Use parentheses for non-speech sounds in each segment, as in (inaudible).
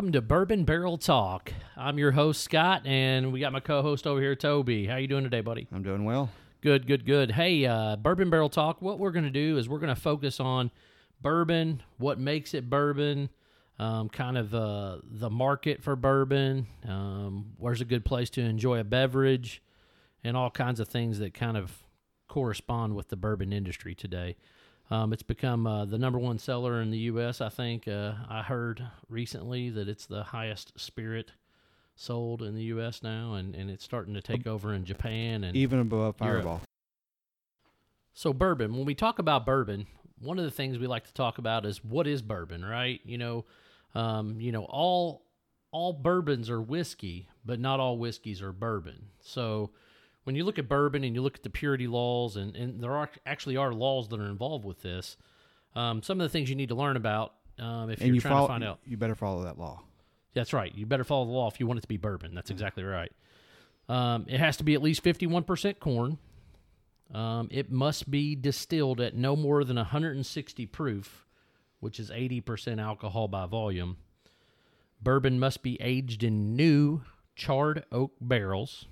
welcome to Bourbon Barrel Talk. I'm your host Scott, and we got my co-host over here, Toby. How you doing today, buddy? I'm doing well. Good, good, good. Hey, uh, Bourbon Barrel Talk. What we're going to do is we're going to focus on bourbon, what makes it bourbon, um, kind of uh, the market for bourbon, um, where's a good place to enjoy a beverage, and all kinds of things that kind of correspond with the bourbon industry today. Um, it's become uh, the number one seller in the U.S. I think uh, I heard recently that it's the highest spirit sold in the U.S. now, and, and it's starting to take over in Japan and Even above Europe. Fireball. so bourbon, when we talk about bourbon, one of the things we like to talk about is what is bourbon, right? You know, um, you know, all all bourbons are whiskey, but not all whiskeys are bourbon. So when you look at bourbon and you look at the purity laws, and, and there are actually are laws that are involved with this. Um, some of the things you need to learn about um, if and you're you trying follow, to find out. You better follow that law. That's right. You better follow the law if you want it to be bourbon. That's exactly right. Um, it has to be at least 51% corn. Um, it must be distilled at no more than 160 proof, which is 80% alcohol by volume. Bourbon must be aged in new charred oak barrels.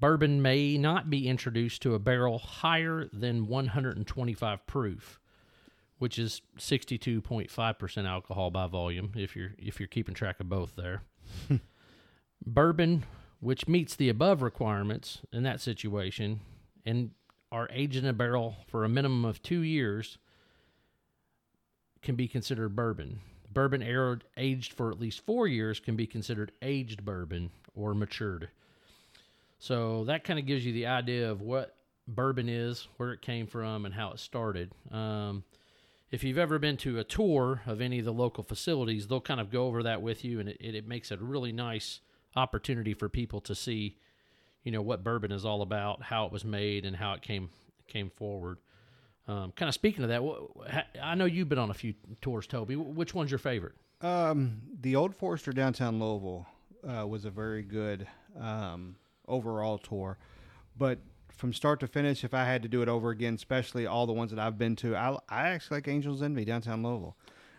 Bourbon may not be introduced to a barrel higher than 125 proof which is 62.5% alcohol by volume if you're if you're keeping track of both there. (laughs) Bourbon which meets the above requirements in that situation and are aged in a barrel for a minimum of 2 years can be considered bourbon. Bourbon aged for at least 4 years can be considered aged bourbon or matured. So that kind of gives you the idea of what bourbon is, where it came from, and how it started. Um, if you've ever been to a tour of any of the local facilities, they'll kind of go over that with you, and it, it, makes it a really nice opportunity for people to see, you know, what bourbon is all about, how it was made, and how it came came forward. Um, kind of speaking of that, I know you've been on a few tours, Toby. Which one's your favorite? Um, the Old Forester downtown Louisville uh, was a very good um, overall tour, but from start to finish, if I had to do it over again, especially all the ones that I've been to, I, I actually like Angels Envy downtown Louisville.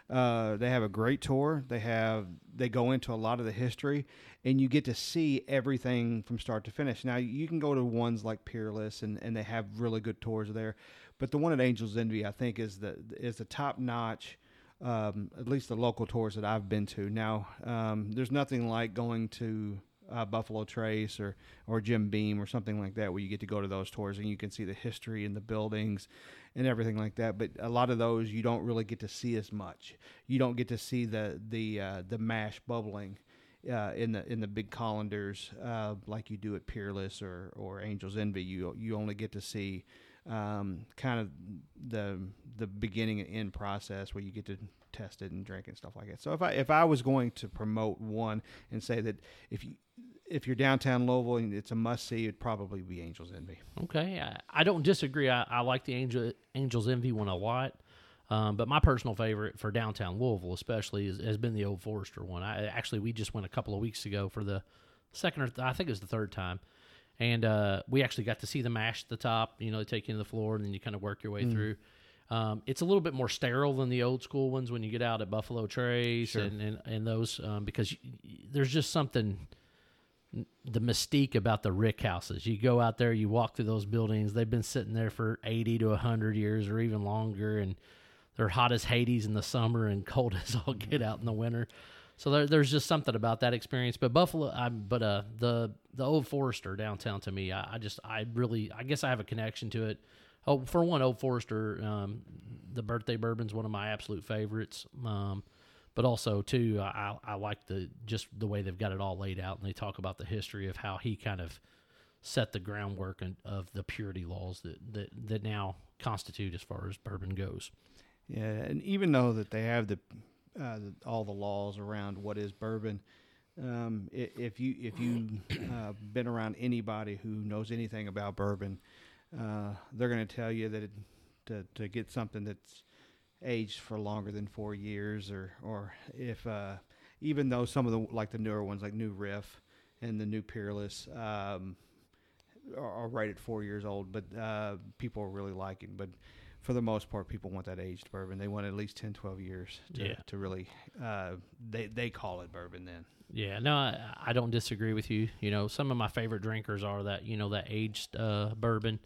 Uh, they have a great tour. They have they go into a lot of the history, and you get to see everything from start to finish. Now you can go to ones like Peerless, and, and they have really good tours there, but the one at Angels Envy, I think, is the is the top notch. Um, at least the local tours that I've been to. Now, um, there's nothing like going to uh, Buffalo Trace or or Jim Beam or something like that, where you get to go to those tours and you can see the history and the buildings and everything like that. But a lot of those you don't really get to see as much. You don't get to see the the uh, the mash bubbling. Uh, in the in the big colanders, uh, like you do at Peerless or, or Angels Envy, you you only get to see um, kind of the the beginning and end process where you get to test it and drink and stuff like that. So if I if I was going to promote one and say that if you if you're downtown Louisville and it's a must see, it'd probably be Angels Envy. Okay, I, I don't disagree. I, I like the Angel Angels Envy one a lot, um, but my personal favorite for downtown Louisville, especially, is, has been the Old Forester one. I actually we just went a couple of weeks ago for the second or th- I think it was the third time, and uh, we actually got to see the mash at the top. You know, they take you to the floor and then you kind of work your way through. Um, it's a little bit more sterile than the old school ones when you get out at Buffalo Trace Sure. and, and and those um, because y y there's just something the mystique about the rick houses. You go out there, you walk through those buildings. They've been sitting there for 80 to 100 years or even longer and they're hot as Hades in the summer and (laughs) cold as all get out in the winter. So there, there's just something about that experience. But Buffalo, I, but uh, the the Old Forester downtown to me, I, I just I really I guess I have a connection to it. Oh, for one, Old Forester, um, the birthday bourbon's one of my absolute favorites. Um, but also too, I, I like the just the way they've got it all laid out, and they talk about the history of how he kind of set the groundwork and, of the purity laws that, that that now constitute as far as bourbon goes. Yeah, and even though that they have the, uh, all the laws around what is bourbon, um, if you if you uh, been around anybody who knows anything about bourbon, uh, they're going to tell you that it, to to get something that's aged for longer than four years, or or if uh, even though some of the like the newer ones like New Riff and the New Peerless. Um, are, are right at four years old, but uh, people are really liking. But for the most part, people want that aged bourbon. They want at least 10, 12 years to, Yeah. to really. Uh, they they call it bourbon then. Yeah, no, I, I don't disagree with you. You know, some of my favorite drinkers are that you know that aged uh, bourbon.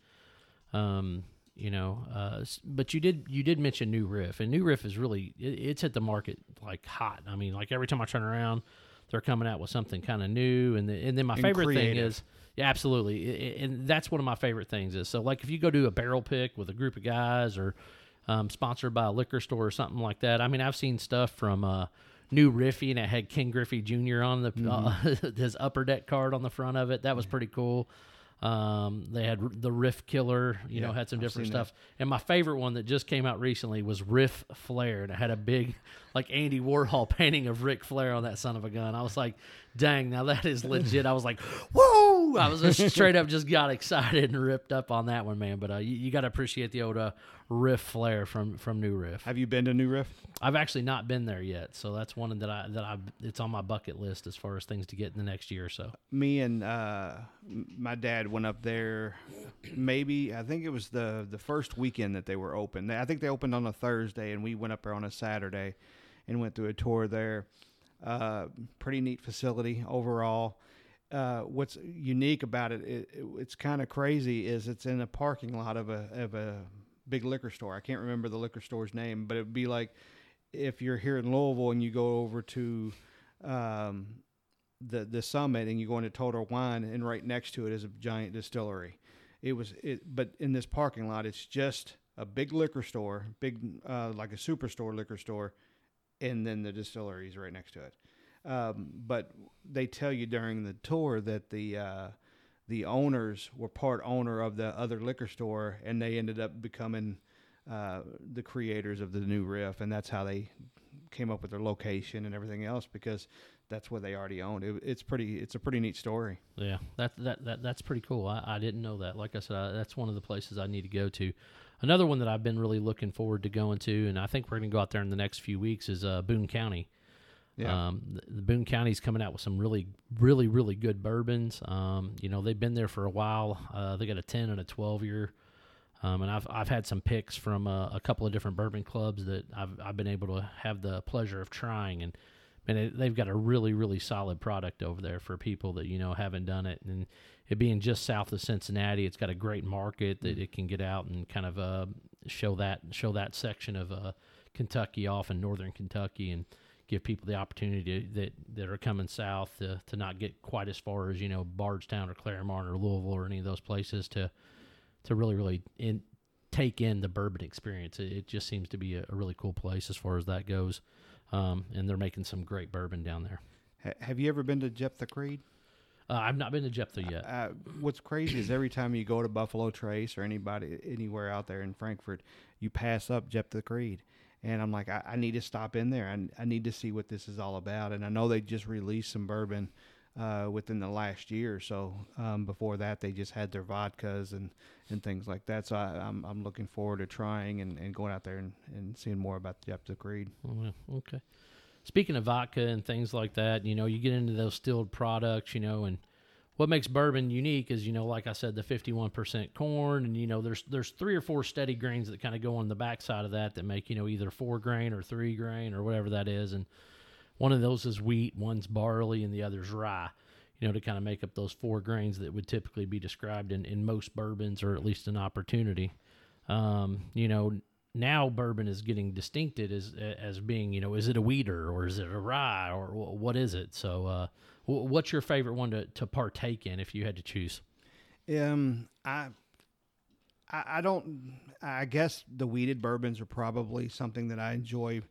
Um, you know, uh, but you did you did mention New Riff, and New Riff is really it, it's hit the market like hot. I mean, like every time I turn around, they're coming out with something kind of new, and the, and then my And favorite thing is yeah, absolutely, and that's one of my favorite things is so like if you go do a barrel pick with a group of guys or um, sponsored by a liquor store or something like that. I mean, I've seen stuff from uh, New Riffy and it had Ken Griffey Jr. on the uh, (laughs) his upper deck card on the front of it. That was pretty cool. Um, they had the Riff Killer, you know, had some different seen that. stuff. And my favorite one that just came out recently was Riff Flair, and it had a big, (laughs) like Andy Warhol (laughs) painting of Ric Flair on that son of a gun. I was like, dang, now that is legit. I was like, (gasps) whoa! I was just straight up just got excited and ripped up on that one, man. But uh, you, you got to appreciate the old uh, Riff Flair from from New Riff. Have you been to New Riff? I've actually not been there yet, so that's one that I that I it's on my bucket list as far as things to get in the next year or so. me and uh, my dad went up there. Maybe I think it was the the first weekend that they were open. I think they opened on a Thursday, and we went up there on a Saturday, and went through a tour there. Uh, pretty neat facility overall. Uh, what's unique about it, it, it it's kind of crazy, is it's in a parking lot of a of a big liquor store. I can't remember the liquor store's name, but it'd be like if you're here in Louisville and you go over to um, the the summit and you go into Total Wine and right next to it is a giant distillery. It was it, but in this parking lot, it's just a big liquor store, big uh, like a superstore liquor store, and then the distillery is right next to it. Um, but they tell you during the tour that the uh, the owners were part owner of the other liquor store, and they ended up becoming uh, the creators of the new riff, and that's how they came up with their location and everything else because that's what they already owned. It, it's pretty. It's a pretty neat story. Yeah, that that, that that's pretty cool. I, I didn't know that. Like I said, I, that's one of the places I need to go to. Another one that I've been really looking forward to going to, and I think we're going to go out there in the next few weeks, is uh, Boone County. Yeah. Um, the, the Boone County's coming out with some really, really, really good bourbons. Um, you know, they've been there for a while. Uh, they got a ten and a twelve year. Um, and I've I've had some picks from uh, a couple of different bourbon clubs that I've I've been able to have the pleasure of trying, and man, it, they've got a really really solid product over there for people that you know haven't done it, and it being just south of Cincinnati, it's got a great market that it can get out and kind of uh, show that show that section of uh, Kentucky off in northern Kentucky and give people the opportunity to, that that are coming south to, to not get quite as far as you know Bardstown or Clermont or Louisville or any of those places to to really really in, take in the bourbon experience. It, it just seems to be a, a really cool place as far as that goes, um, and they're making some great bourbon down there. Have you ever been to Jeptha Creed? Uh, I've not been to Jeptha yet. Uh, what's crazy is every time you go to Buffalo Trace or anybody anywhere out there in Frankfort, you pass up Jeptha Creed. And I'm like, I, I need to stop in there. I, I need to see what this is all about. And I know they just released some bourbon uh, within the last year or so. Um, before that, they just had their vodkas and, and things like that. So I, I'm, I'm looking forward to trying and, and going out there and, and seeing more about the Creed. Oh. Okay. Speaking of vodka and things like that, you know, you get into those stilled products, you know, and what makes bourbon unique is, you know, like I said, the 51% corn, and you know, there's there's three or four steady grains that kind of go on the backside of that that make, you know, either four grain or three grain or whatever that is, and one of those is wheat, one's barley, and the other's rye. You know, to kind of make up those four grains that would typically be described in, in most bourbons, or at least an opportunity. Um, you know, now bourbon is getting distincted as as being you know is it a wheater or is it a rye or what is it so uh what's your favorite one to, to partake in if you had to choose Um, I, I, don't. I guess the wheated bourbons are probably something that I enjoy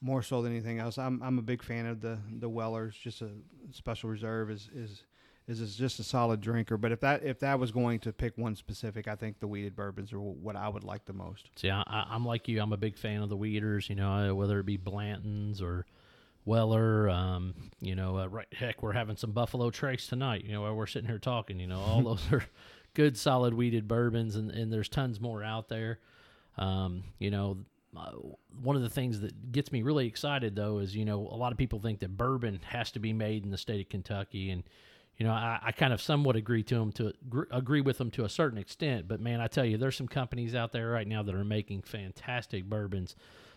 more so than anything else. I'm I'm a big fan of the the Wellers. Just a special reserve is is is is just a solid drinker. But if that if that was going to pick one specific, I think the wheated bourbons are what I would like the most. see I, i'm like you i'm a big fan of the wheaters you know uh, whether it be blanton's or weller um you know uh, right heck we're having some buffalo trace tonight you know while we're sitting here talking you know all (laughs) those are good solid wheated bourbons and, and there's tons more out there um you know uh, one of the things that gets me really excited though is you know a lot of people think that bourbon has to be made in the state of Kentucky and you know, I, I kind of somewhat agree to them to gr- agree with them to a certain extent. But man, I tell you, there's some companies out there right now that are making fantastic bourbons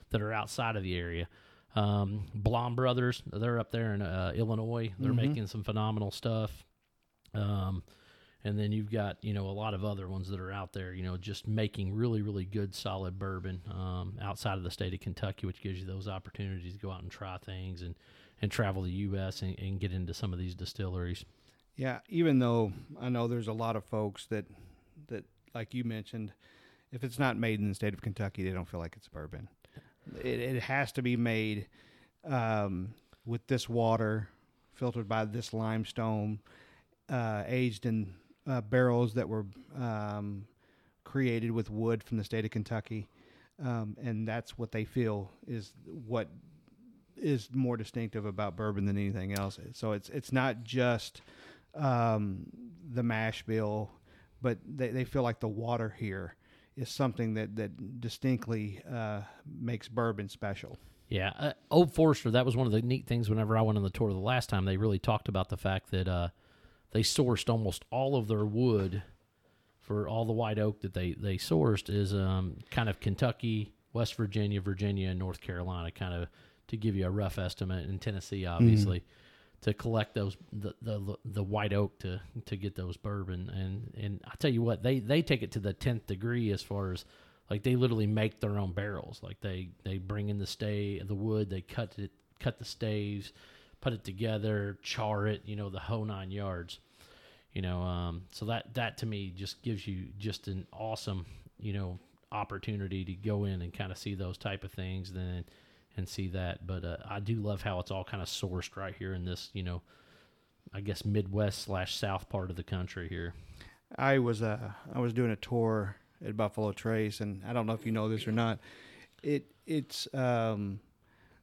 that are outside of the area. Um, Blaum Brothers, they're up there in uh, Illinois. They're making some phenomenal stuff. Um, and then you've got you know a lot of other ones that are out there. You know, just making really really good solid bourbon um, outside of the state of Kentucky, which gives you those opportunities to go out and try things and and travel the U.S. and, and get into some of these distilleries. Yeah, even though I know there's a lot of folks that that like you mentioned, if it's not made in the state of Kentucky, they don't feel like it's bourbon. It, it has to be made um, with this water, filtered by this limestone, uh, aged in uh, barrels that were um, created with wood from the state of Kentucky, um, and that's what they feel is what is more distinctive about bourbon than anything else. So it's it's not just um, the mash bill, but they, they feel like the water here is something that that distinctly uh, makes bourbon special. Yeah, uh, Old Forester. That was one of the neat things. Whenever I went on the tour the last time, they really talked about the fact that uh, they sourced almost all of their wood for all the white oak that they they sourced is um, kind of Kentucky, West Virginia, Virginia, and North Carolina, kind of to give you a rough estimate, in Tennessee, obviously, to collect those the, the the white oak to to get those bourbon. And and I tell you what, they they take it to the tenth degree as far as like they literally make their own barrels. Like they they bring in the stay the wood, they cut it cut the staves, put it together, char it, you know, the whole nine yards. You know, um, so that that to me just gives you just an awesome, you know, opportunity to go in and kind of see those type of things then and see that. But uh, I do love how it's all kind of sourced right here in this, you know, I guess Midwest slash South part of the country here. I was uh I was doing a tour at Buffalo Trace, and I don't know if you know this or not. It it's um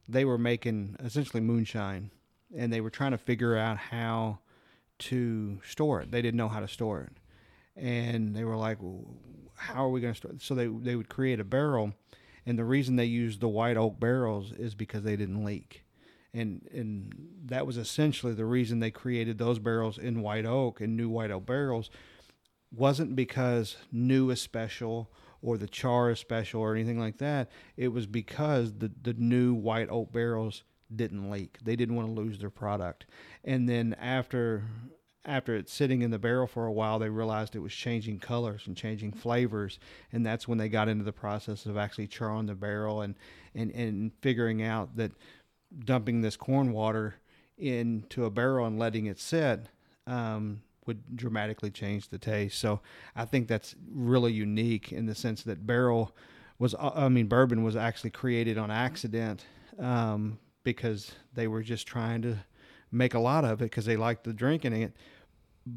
they were making essentially moonshine, and they were trying to figure out how to store it. They didn't know how to store it, and they were like, well, "How are we going to store?" It? So they they would create a barrel, and the reason they used the white oak barrels is because they didn't leak. And and that was essentially the reason they created those barrels in white oak and new white oak barrels wasn't because new is special or the char is special or anything like that. It was because the, the new white oak barrels didn't leak. They didn't want to lose their product. And then after after it's sitting in the barrel for a while, they realized it was changing colors and changing flavors, and that's when they got into the process of actually charring the barrel and and and figuring out that dumping this corn water into a barrel and letting it sit um, would dramatically change the taste. So I think that's really unique in the sense that barrel was, I mean, bourbon was actually created on accident um, because they were just trying to make a lot of it because they liked the drinking it,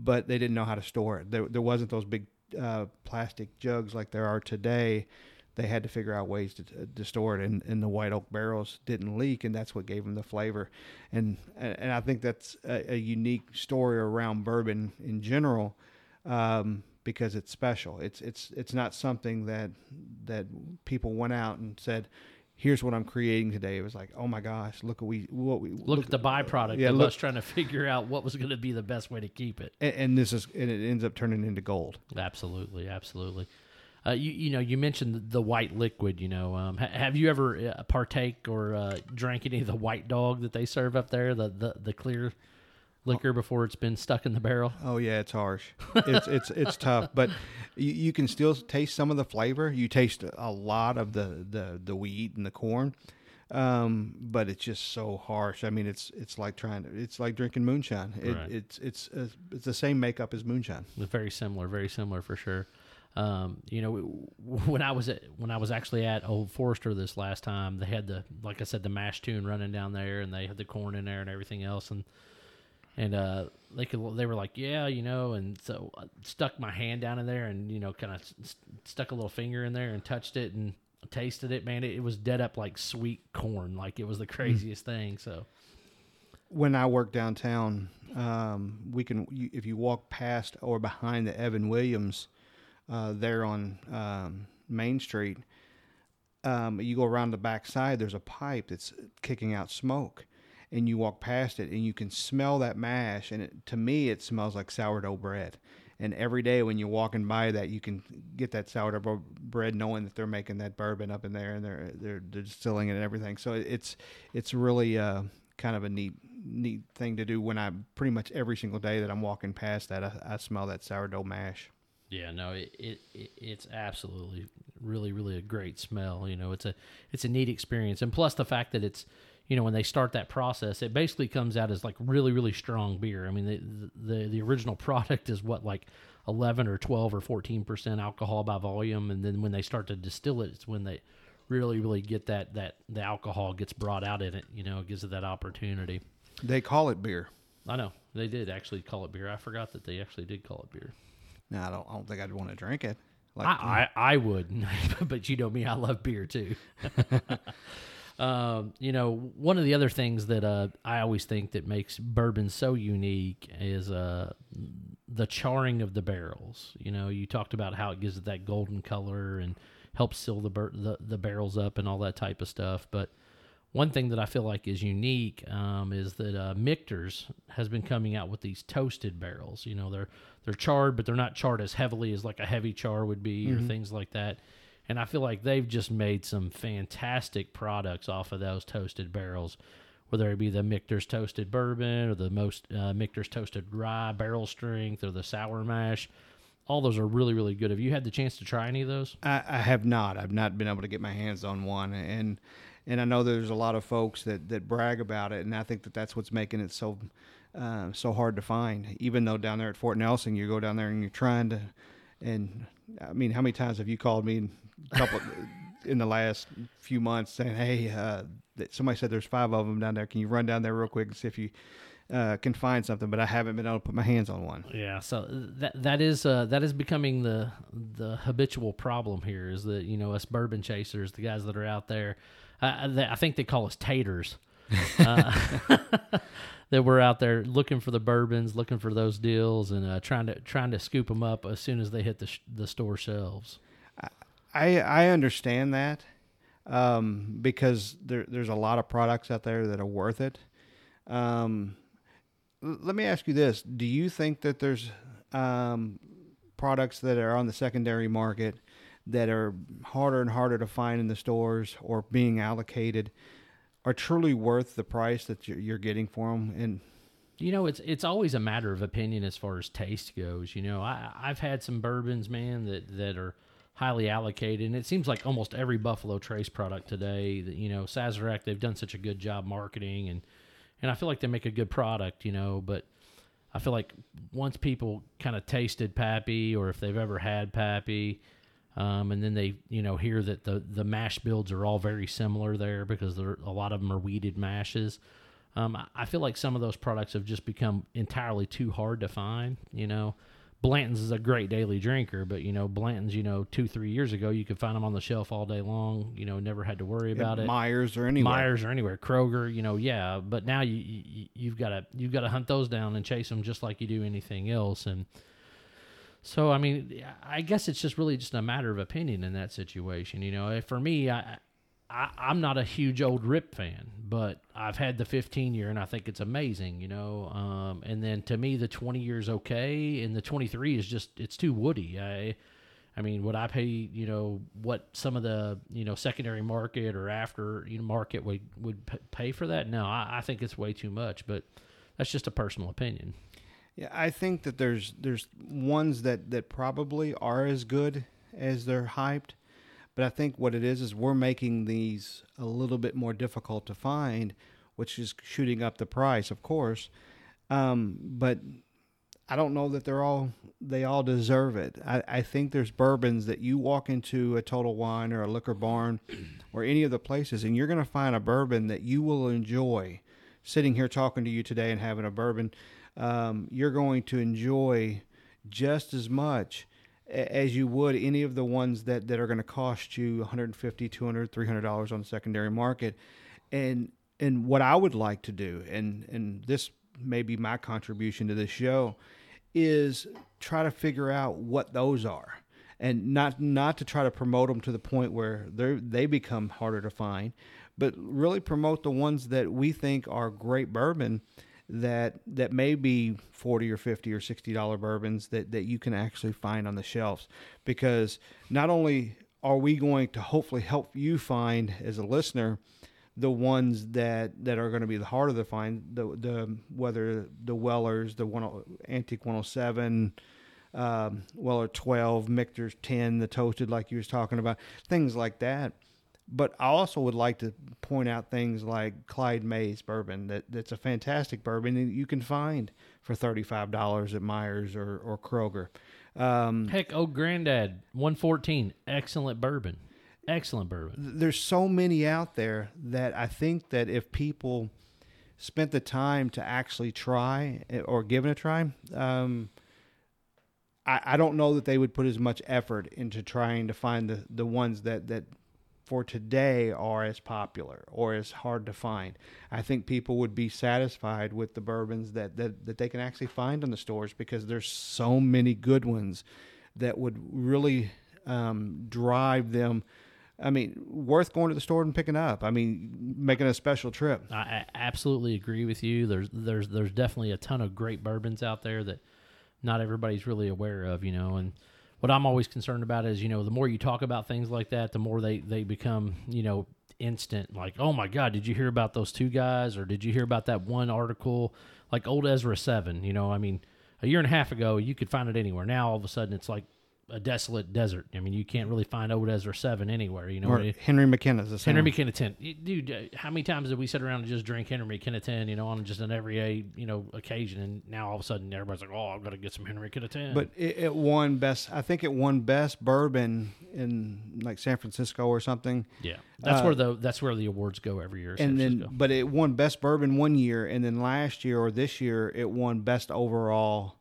but they didn't know how to store it. There, there wasn't those big uh, plastic jugs like there are today. They had to figure out ways to, to store it, and, and the white oak barrels didn't leak, and that's what gave them the flavor. And and I think that's a, a unique story around bourbon in general, um, because it's special. It's it's it's not something that that people went out and said, here's what I'm creating today. It was like, oh my gosh, look at we what we look, look at the byproduct yeah, of look, us trying to (laughs) figure out what was going to be the best way to keep it. And, and, this is and it ends up turning into gold. Absolutely, absolutely. Uh, you you know you mentioned the white liquid. You know, um, ha- have you ever uh, partake or uh, drank any of the white dog that they serve up there? The the, the clear liquor before it's been stuck in the barrel. Oh yeah, it's harsh. It's it's it's tough, but you, you can still taste some of the flavor. You taste a lot of the the the wheat and the corn. Um, but it's just so harsh. I mean, it's it's like trying to, it's like drinking moonshine. It, right. It's it's uh, it's the same makeup as moonshine. Very similar, very similar for sure. Um, you know, when I was at when I was actually at Old Forester this last time, they had the like I said the mash tun running down there, and they had the corn in there and everything else, and and uh, they could they were like, yeah, you know, and so I stuck my hand down in there and you know kind of st- stuck a little finger in there and touched it and tasted it. Man, it, it was dead up like sweet corn, like it was the hmm. craziest mm. thing. So when I work downtown, um, we can if you walk past or behind the Evan Williams uh, there on um, Main Street. Um, you go around the back side, there's a pipe that's kicking out smoke. And you walk past it and you can smell that mash and it, to me it smells like sourdough bread. And every day when you're walking by that you can get that sourdough bread knowing that they're making that bourbon up in there and they're they're, they're distilling it and everything. So it's it's really uh, kind of a neat neat thing to do when I pretty much every single day that I'm walking past that I, I smell that sourdough mash. Yeah no it, it, it it's absolutely really really a great smell. You know it's a it's a neat experience. And plus the fact that it's you know when they start that process it basically comes out as like really really strong beer. I mean the the, the original (laughs) product is what like 11 or 12 or 14 percent alcohol by volume and then when they start to distill it it's when they really really get that that the alcohol gets brought out in it you know it gives it that opportunity. They call it beer. I know. They did actually call it beer. I forgot that they actually did call it beer. No i don't, I don't think i'd want to drink it. Like, I, I, I would (laughs) but you know me i love beer too (laughs) Um, you know, one of the other things that uh, I always think that makes bourbon so unique is uh, the charring of the barrels. You know, you talked about how it gives it that golden color and helps seal the, bur- the, the barrels up and all that type of stuff. But one thing that I feel like is unique um, is that uh, Michter's has been coming out with these toasted barrels. You know, they're they're charred, but they're not charred as heavily as like a heavy char would be, mm-hmm. or things like that and I feel like they've just made some fantastic products off of those toasted barrels, whether it be the Michter's toasted bourbon or the most uh, Michter's toasted rye barrel strength or the sour mash. All those are really, really good. Have you had the chance to try any of those? I, I have not. I've not been able to get my hands on one, and and I know there's a lot of folks that, that brag about it, and I think that that's what's making it so uh, so hard to find. Even though down there at Fort Nelson, you go down there and you're trying to, and I mean, how many times have you called me couple in the last few months saying, "Hey, uh, somebody said there's five of them down there. Can you run down there real quick and see if you uh, can find something?" But I haven't been able to put my hands on one. Yeah, so that that is uh, that is becoming the the habitual problem here. Is that you know us bourbon chasers, the guys that are out there, I think they call us taters. (laughs) (laughs) That we're out there looking for the bourbons, looking for those deals, and uh, trying to trying to scoop them up as soon as they hit the sh- the store shelves. I I understand that um, because there there's a lot of products out there that are worth it. Um, l- let me ask you this: Do you think that there's um, products that are on the secondary market that are harder and harder to find in the stores or being allocated are truly worth the price that you're, getting for them? And you know, it's it's always a matter of opinion as far as taste goes. You know, I I've had some bourbons, man, that that are highly allocated. And it seems like almost every Buffalo Trace product today, that you know, Sazerac, they've done such a good job marketing, and and I feel like they make a good product, you know. But I feel like once people kind of tasted Pappy, or if they've ever had Pappy, um, and then they you know hear that the the mash bills are all very similar there because there a lot of them are wheated mashes. Um, I feel like some of those products have just become entirely too hard to find. You know, Blanton's is a great daily drinker, but you know Blanton's, you know, two three years ago you could find them on the shelf all day long. You know, never had to worry about it. Meijer's or anywhere. Meijer's or anywhere. Kroger, you know, yeah. But now you, you you've got to you've got to hunt those down and chase them just like you do anything else. And so, I mean, I guess it's just really just a matter of opinion in that situation. You know, for me, I I, am not a huge old Rip fan, but I've had the 15 year and I think it's amazing, you know. Um, and then to me, the 20 years okay, and the 23 is just it's too woody. I, I mean, would I pay you know what some of the you know secondary market or after you know market would would pay for that? No, I, I think it's way too much, but that's just a personal opinion. Yeah, I think that there's there's ones that that probably are as good as they're hyped but I think what it is is we're making these a little bit more difficult to find, which is shooting up the price, of course. Um, but I don't know that they're all they all deserve it. I, I think there's bourbons that you walk into a Total Wine or a Liquor Barn (clears throat) or any of the places, and you're going to find a bourbon that you will enjoy. Sitting here talking to you today and having a bourbon, um, you're going to enjoy just as much as you would any of the ones that, that are going to cost you 150 200 300 dollars on the secondary market. And and what i would like to do and and this may be my contribution to this show is try to figure out what those are. And not not to try to promote them to the point where they they become harder to find, but really promote the ones that we think are great bourbon that that may be 40 or 50 or 60 dollar bourbons that that you can actually find on the shelves. Because not only are we going to hopefully help you find as a listener the ones that that are going to be the harder to find the the whether the Wellers the one antique 107 um, Weller 12 Michter's 10 the toasted like you was talking about things like that but I also would like to point out things like Clyde May's bourbon that, that's a fantastic bourbon that you can find for $35 at Meijer's or, or Kroger. Um, Heck, old granddad, one fourteen, excellent bourbon, excellent bourbon. there's so many out there that I think that if people spent the time to actually try or give it a try, um, I, I don't know that they would put as much effort into trying to find the, the ones that, that for today are as popular or as hard to find. I think people would be satisfied with the bourbons that, that, that they can actually find in the stores because there's so many good ones that would really um, drive them. I mean, worth going to the store and picking up. I mean, making a special trip. I, absolutely agree with you. There's there's there's definitely a ton of great bourbons out there that not everybody's really aware of, you know, and what I'm always concerned about is, you know, the more you talk about things like that, the more they they become, you know, instant. Like, oh my God, did you hear about those two guys, or did you hear about that one article, like old Ezra Seven? You know, I mean, a year and a half ago, you could find it anywhere. Now all of a sudden, it's like a desolate desert. I mean, you can't really find old Ezra Seven anywhere. You know, Or it- Henry McKenna's the same. Henry McKenna 10. Dude, uh, how many times did we sit around and just drink Henry McKenna 10, you know, on just an everyday, you know, occasion? And now all of a sudden everybody's like, oh, I've got to get some Henry McKenna 10. But it, it won best. I think it won best bourbon in like San Francisco or something. yeah, that's uh, where the that's where the awards go every year. And then, but it won best bourbon one year, and then last year or this year it won best overall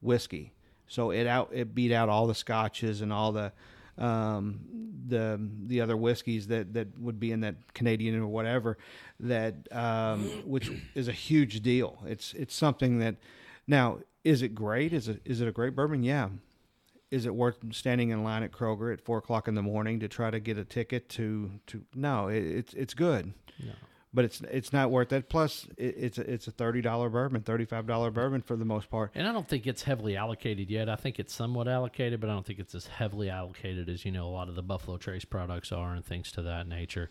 whiskey. So it out it beat out all the scotches and all the um, the the other whiskeys that that would be in that Canadian or whatever that um, which is a huge deal. It's it's something that now is it great? Is it is it a great bourbon? Yeah. Is it worth standing in line at Kroger at four o'clock in the morning to try to get a ticket to to? No, it, it's it's good No. But it's it's not worth that. Plus, it, it's a, it's a thirty dollar bourbon, thirty five dollar bourbon for the most part. And I don't think it's heavily allocated yet. I think it's somewhat allocated, but I don't think it's as heavily allocated as you know a lot of the Buffalo Trace products are and things to that nature.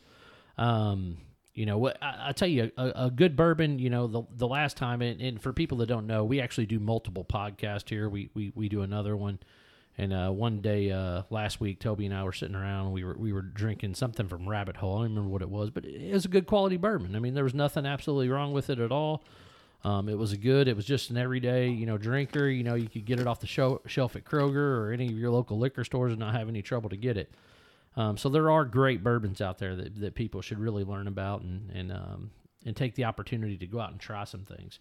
Um, you know what? I, I tell you, a, a good bourbon. You know, the the last time, and, and for people that don't know, we actually do multiple podcasts here. We we we do another one. And uh, one day uh, last week, Toby and I were sitting around. We were we were drinking something from Rabbit Hole. I don't remember what it was, but it was a good quality bourbon. I mean, there was nothing absolutely wrong with it at all. Um, it was good. It was just an everyday, you know, drinker. You know, you could get it off the show, shelf at Kroger or any of your local liquor stores and not have any trouble to get it. Um, so there are great bourbons out there that, that people should really learn about and and um, and take the opportunity to go out and try some things,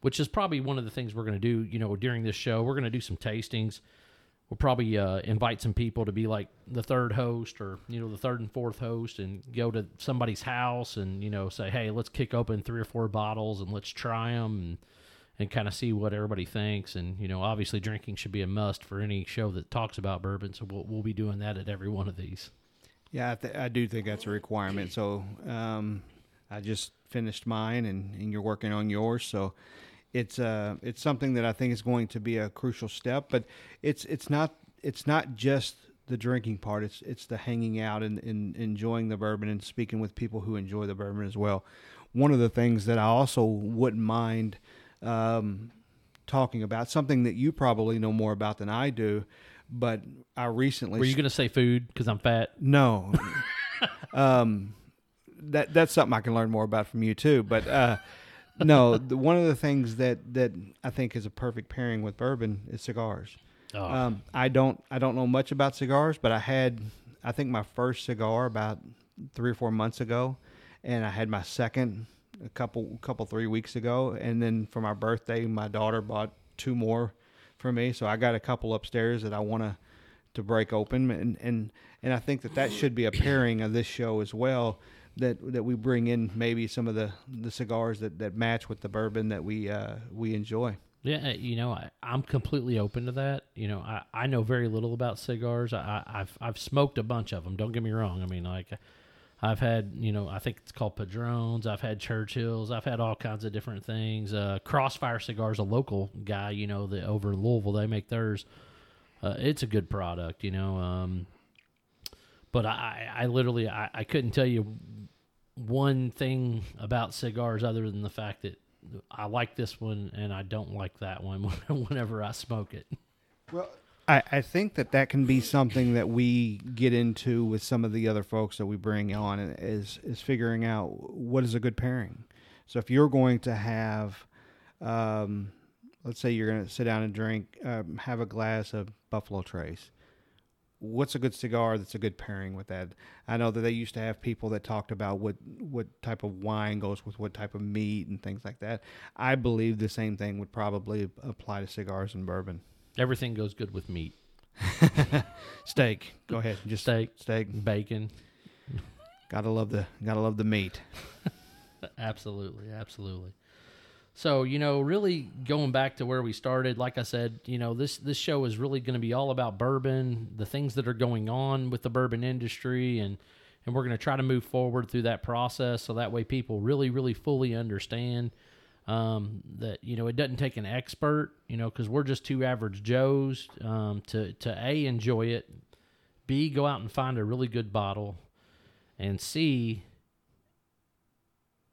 which is probably one of the things we're going to do. You know, during this show, we're going to do some tastings. We'll probably uh, invite some people to be like the third host or you know the third and fourth host and go to somebody's house and you know say hey let's kick open three or four bottles and let's try them and and kind of see what everybody thinks and you know obviously drinking should be a must for any show that talks about bourbon so we'll, we'll be doing that at every one of these Yeah, I, th- I do think that's a requirement. So um, I just finished mine, and, and you're working on yours. So it's uh it's something that I think is going to be a crucial step. But it's it's not it's not just the drinking part. It's it's the hanging out and, and enjoying the bourbon and speaking with people who enjoy the bourbon as well. One of the things that I also wouldn't mind um, talking about something that you probably know more about than I do. But I recently were you going to say food because i'm fat no. (laughs) um, that that's something I can learn more about from you too. But uh, (laughs) no, the, one of the things that that I think is a perfect pairing with bourbon is cigars. oh, Um, I don't I don't know much about cigars, but I had I think my first cigar about three or four months ago, and I had my second a couple couple three weeks ago, and then for my birthday, my daughter bought two more for me, so I got a couple upstairs that I want to to break open, and and and I think that that should be a pairing of this show as well. That, that we bring in maybe some of the, the cigars that, that match with the bourbon that we uh, we enjoy. Yeah, uh, you know, I, I'm completely open to that. You know, I, I know very little about cigars. I, I've I've smoked a bunch of them. Don't get me wrong. I mean, like, I've had you know, I think it's called Padrones. I've had Churchills. I've had all kinds of different things. Uh, Crossfire Cigars, a local guy, you know, the over in Louisville, they make theirs. Uh, it's a good product, you know. Um, but I, I literally, I, I couldn't tell you one thing about cigars other than the fact that I like this one and I don't like that one (laughs) whenever I smoke it. Well, I, I think that that can be something that we get into with some of the other folks that we bring on is is figuring out what is a good pairing. So if you're going to have, um, let's say you're going to sit down and drink, um, have a glass of Buffalo Trace. What's a good cigar that's a good pairing with that? I know that they used to have people that talked about what what type of wine goes with what type of meat and things like that. I believe the same thing would probably apply to cigars and bourbon. Everything goes good with meat, (laughs) Steak. Go ahead. Just steak, steak. bacon. Gotta love the gotta love the meat. (laughs) Absolutely, absolutely. So you know, really going back to where we started, like I said, you know this this show is really going to be all about bourbon, the things that are going on with the bourbon industry, and and we're going to try to move forward through that process so that way people really, really fully understand um, that you know it doesn't take an expert, you know, because we're just two average Joes um, to to a enjoy it, b go out and find a really good bottle, and c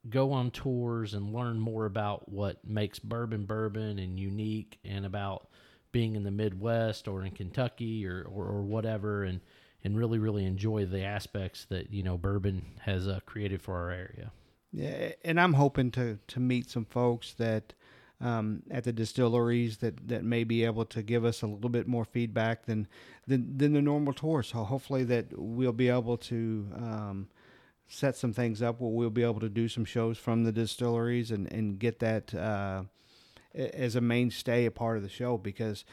go on tours and learn more about what makes bourbon bourbon and unique and about being in the Midwest or in Kentucky or, or, or whatever and, and really, really enjoy the aspects that, you know, bourbon has uh, created for our area. Yeah, and I'm hoping to to meet some folks that um, at the distilleries that, that may be able to give us a little bit more feedback than than, than the normal tour. So hopefully that we'll be able to um, set some things up where we'll be able to do some shows from the distilleries and, and get that uh, as a mainstay a part of the show because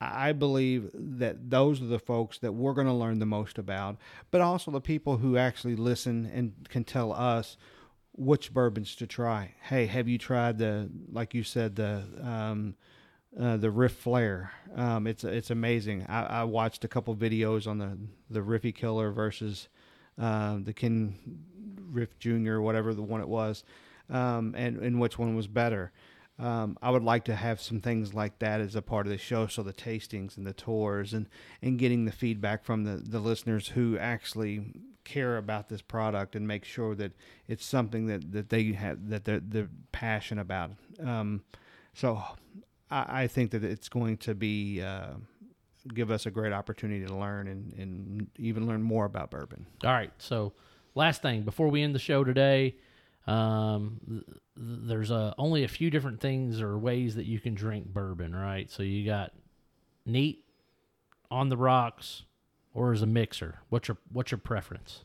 I believe that those are the folks that we're going to learn the most about, but also the people who actually listen and can tell us which bourbons to try. Hey, have you tried the like you said the um, uh, the Riff Flair? Um, it's it's amazing. I, I watched a couple videos on the the Riffy Killer versus uh, the Ken Riff Junior, whatever the one it was, um, and and which one was better. Um, I would like to have some things like that as a part of the show. So the tastings and the tours and, and getting the feedback from the, the listeners who actually care about this product and make sure that it's something that, that they have that they're, they're passionate about. Um, so I, I think that it's going to be uh, give us a great opportunity to learn and, and even learn more about bourbon. All right. So, last thing before we end the show today, um, th- th- there's uh, only a few different things or ways that you can drink bourbon, right? So you got neat, on the rocks, or as a mixer. What's your what's your preference?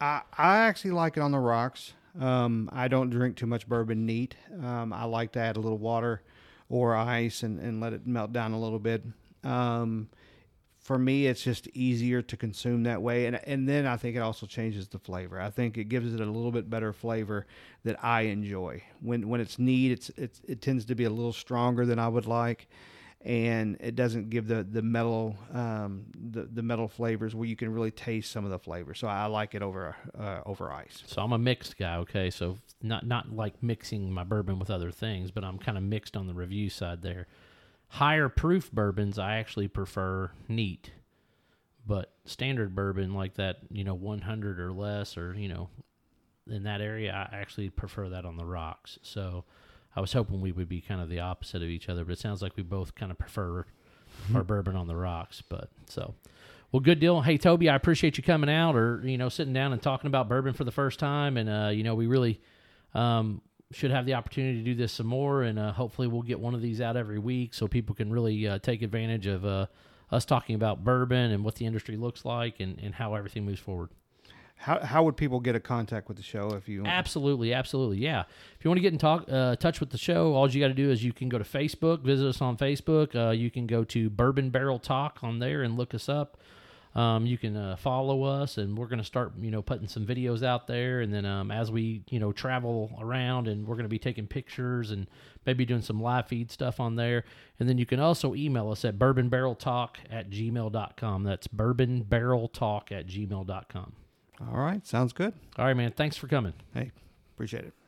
I, I actually like it on the rocks. Um, I don't drink too much bourbon neat. Um, I like to add a little water or ice and, and let it melt down a little bit. Um, for me, it's just easier to consume that way, and and then I think it also changes the flavor. I think it gives it a little bit better flavor that I enjoy. When when it's neat, it's, it's it tends to be a little stronger than I would like, and it doesn't give the the metal um, the the metal flavors where you can really taste some of the flavor. So I like it over uh, over ice. So I'm a mixed guy, okay? So not not like mixing my bourbon with other things, but I'm kind of mixed on the review side there. Higher proof bourbons I actually prefer neat. But standard bourbon like that, you know, 100 or less or, you know, in that area I actually prefer that on the rocks. So I was hoping we would be kind of the opposite of each other, but it sounds like we both kind of prefer our bourbon on the rocks, but so well, good deal. Hey, Toby, I appreciate you coming out or, you know, sitting down and talking about bourbon for the first time. And, uh, you know, we really um, should have the opportunity to do this some more. And uh, hopefully we'll get one of these out every week so people can really uh, take advantage of uh, us talking about bourbon and what the industry looks like and, and how everything moves forward. How how would people get a contact with the show if you Absolutely, absolutely, yeah. If you want to get in talk, uh, touch with the show, all you got to do is you can go to Facebook, visit us on Facebook. Uh, you can go to Bourbon Barrel Talk on there and look us up. Um, you can uh, follow us, and we're going to start, you know, putting some videos out there. And then um, as we, you know, travel around, and we're going to be taking pictures and maybe doing some live feed stuff on there. And then you can also email us at bourbonbarreltalk at gmail.com. That's bourbonbarreltalk at gmail.com. All right, sounds good. All right, man. Thanks for coming. Hey, appreciate it.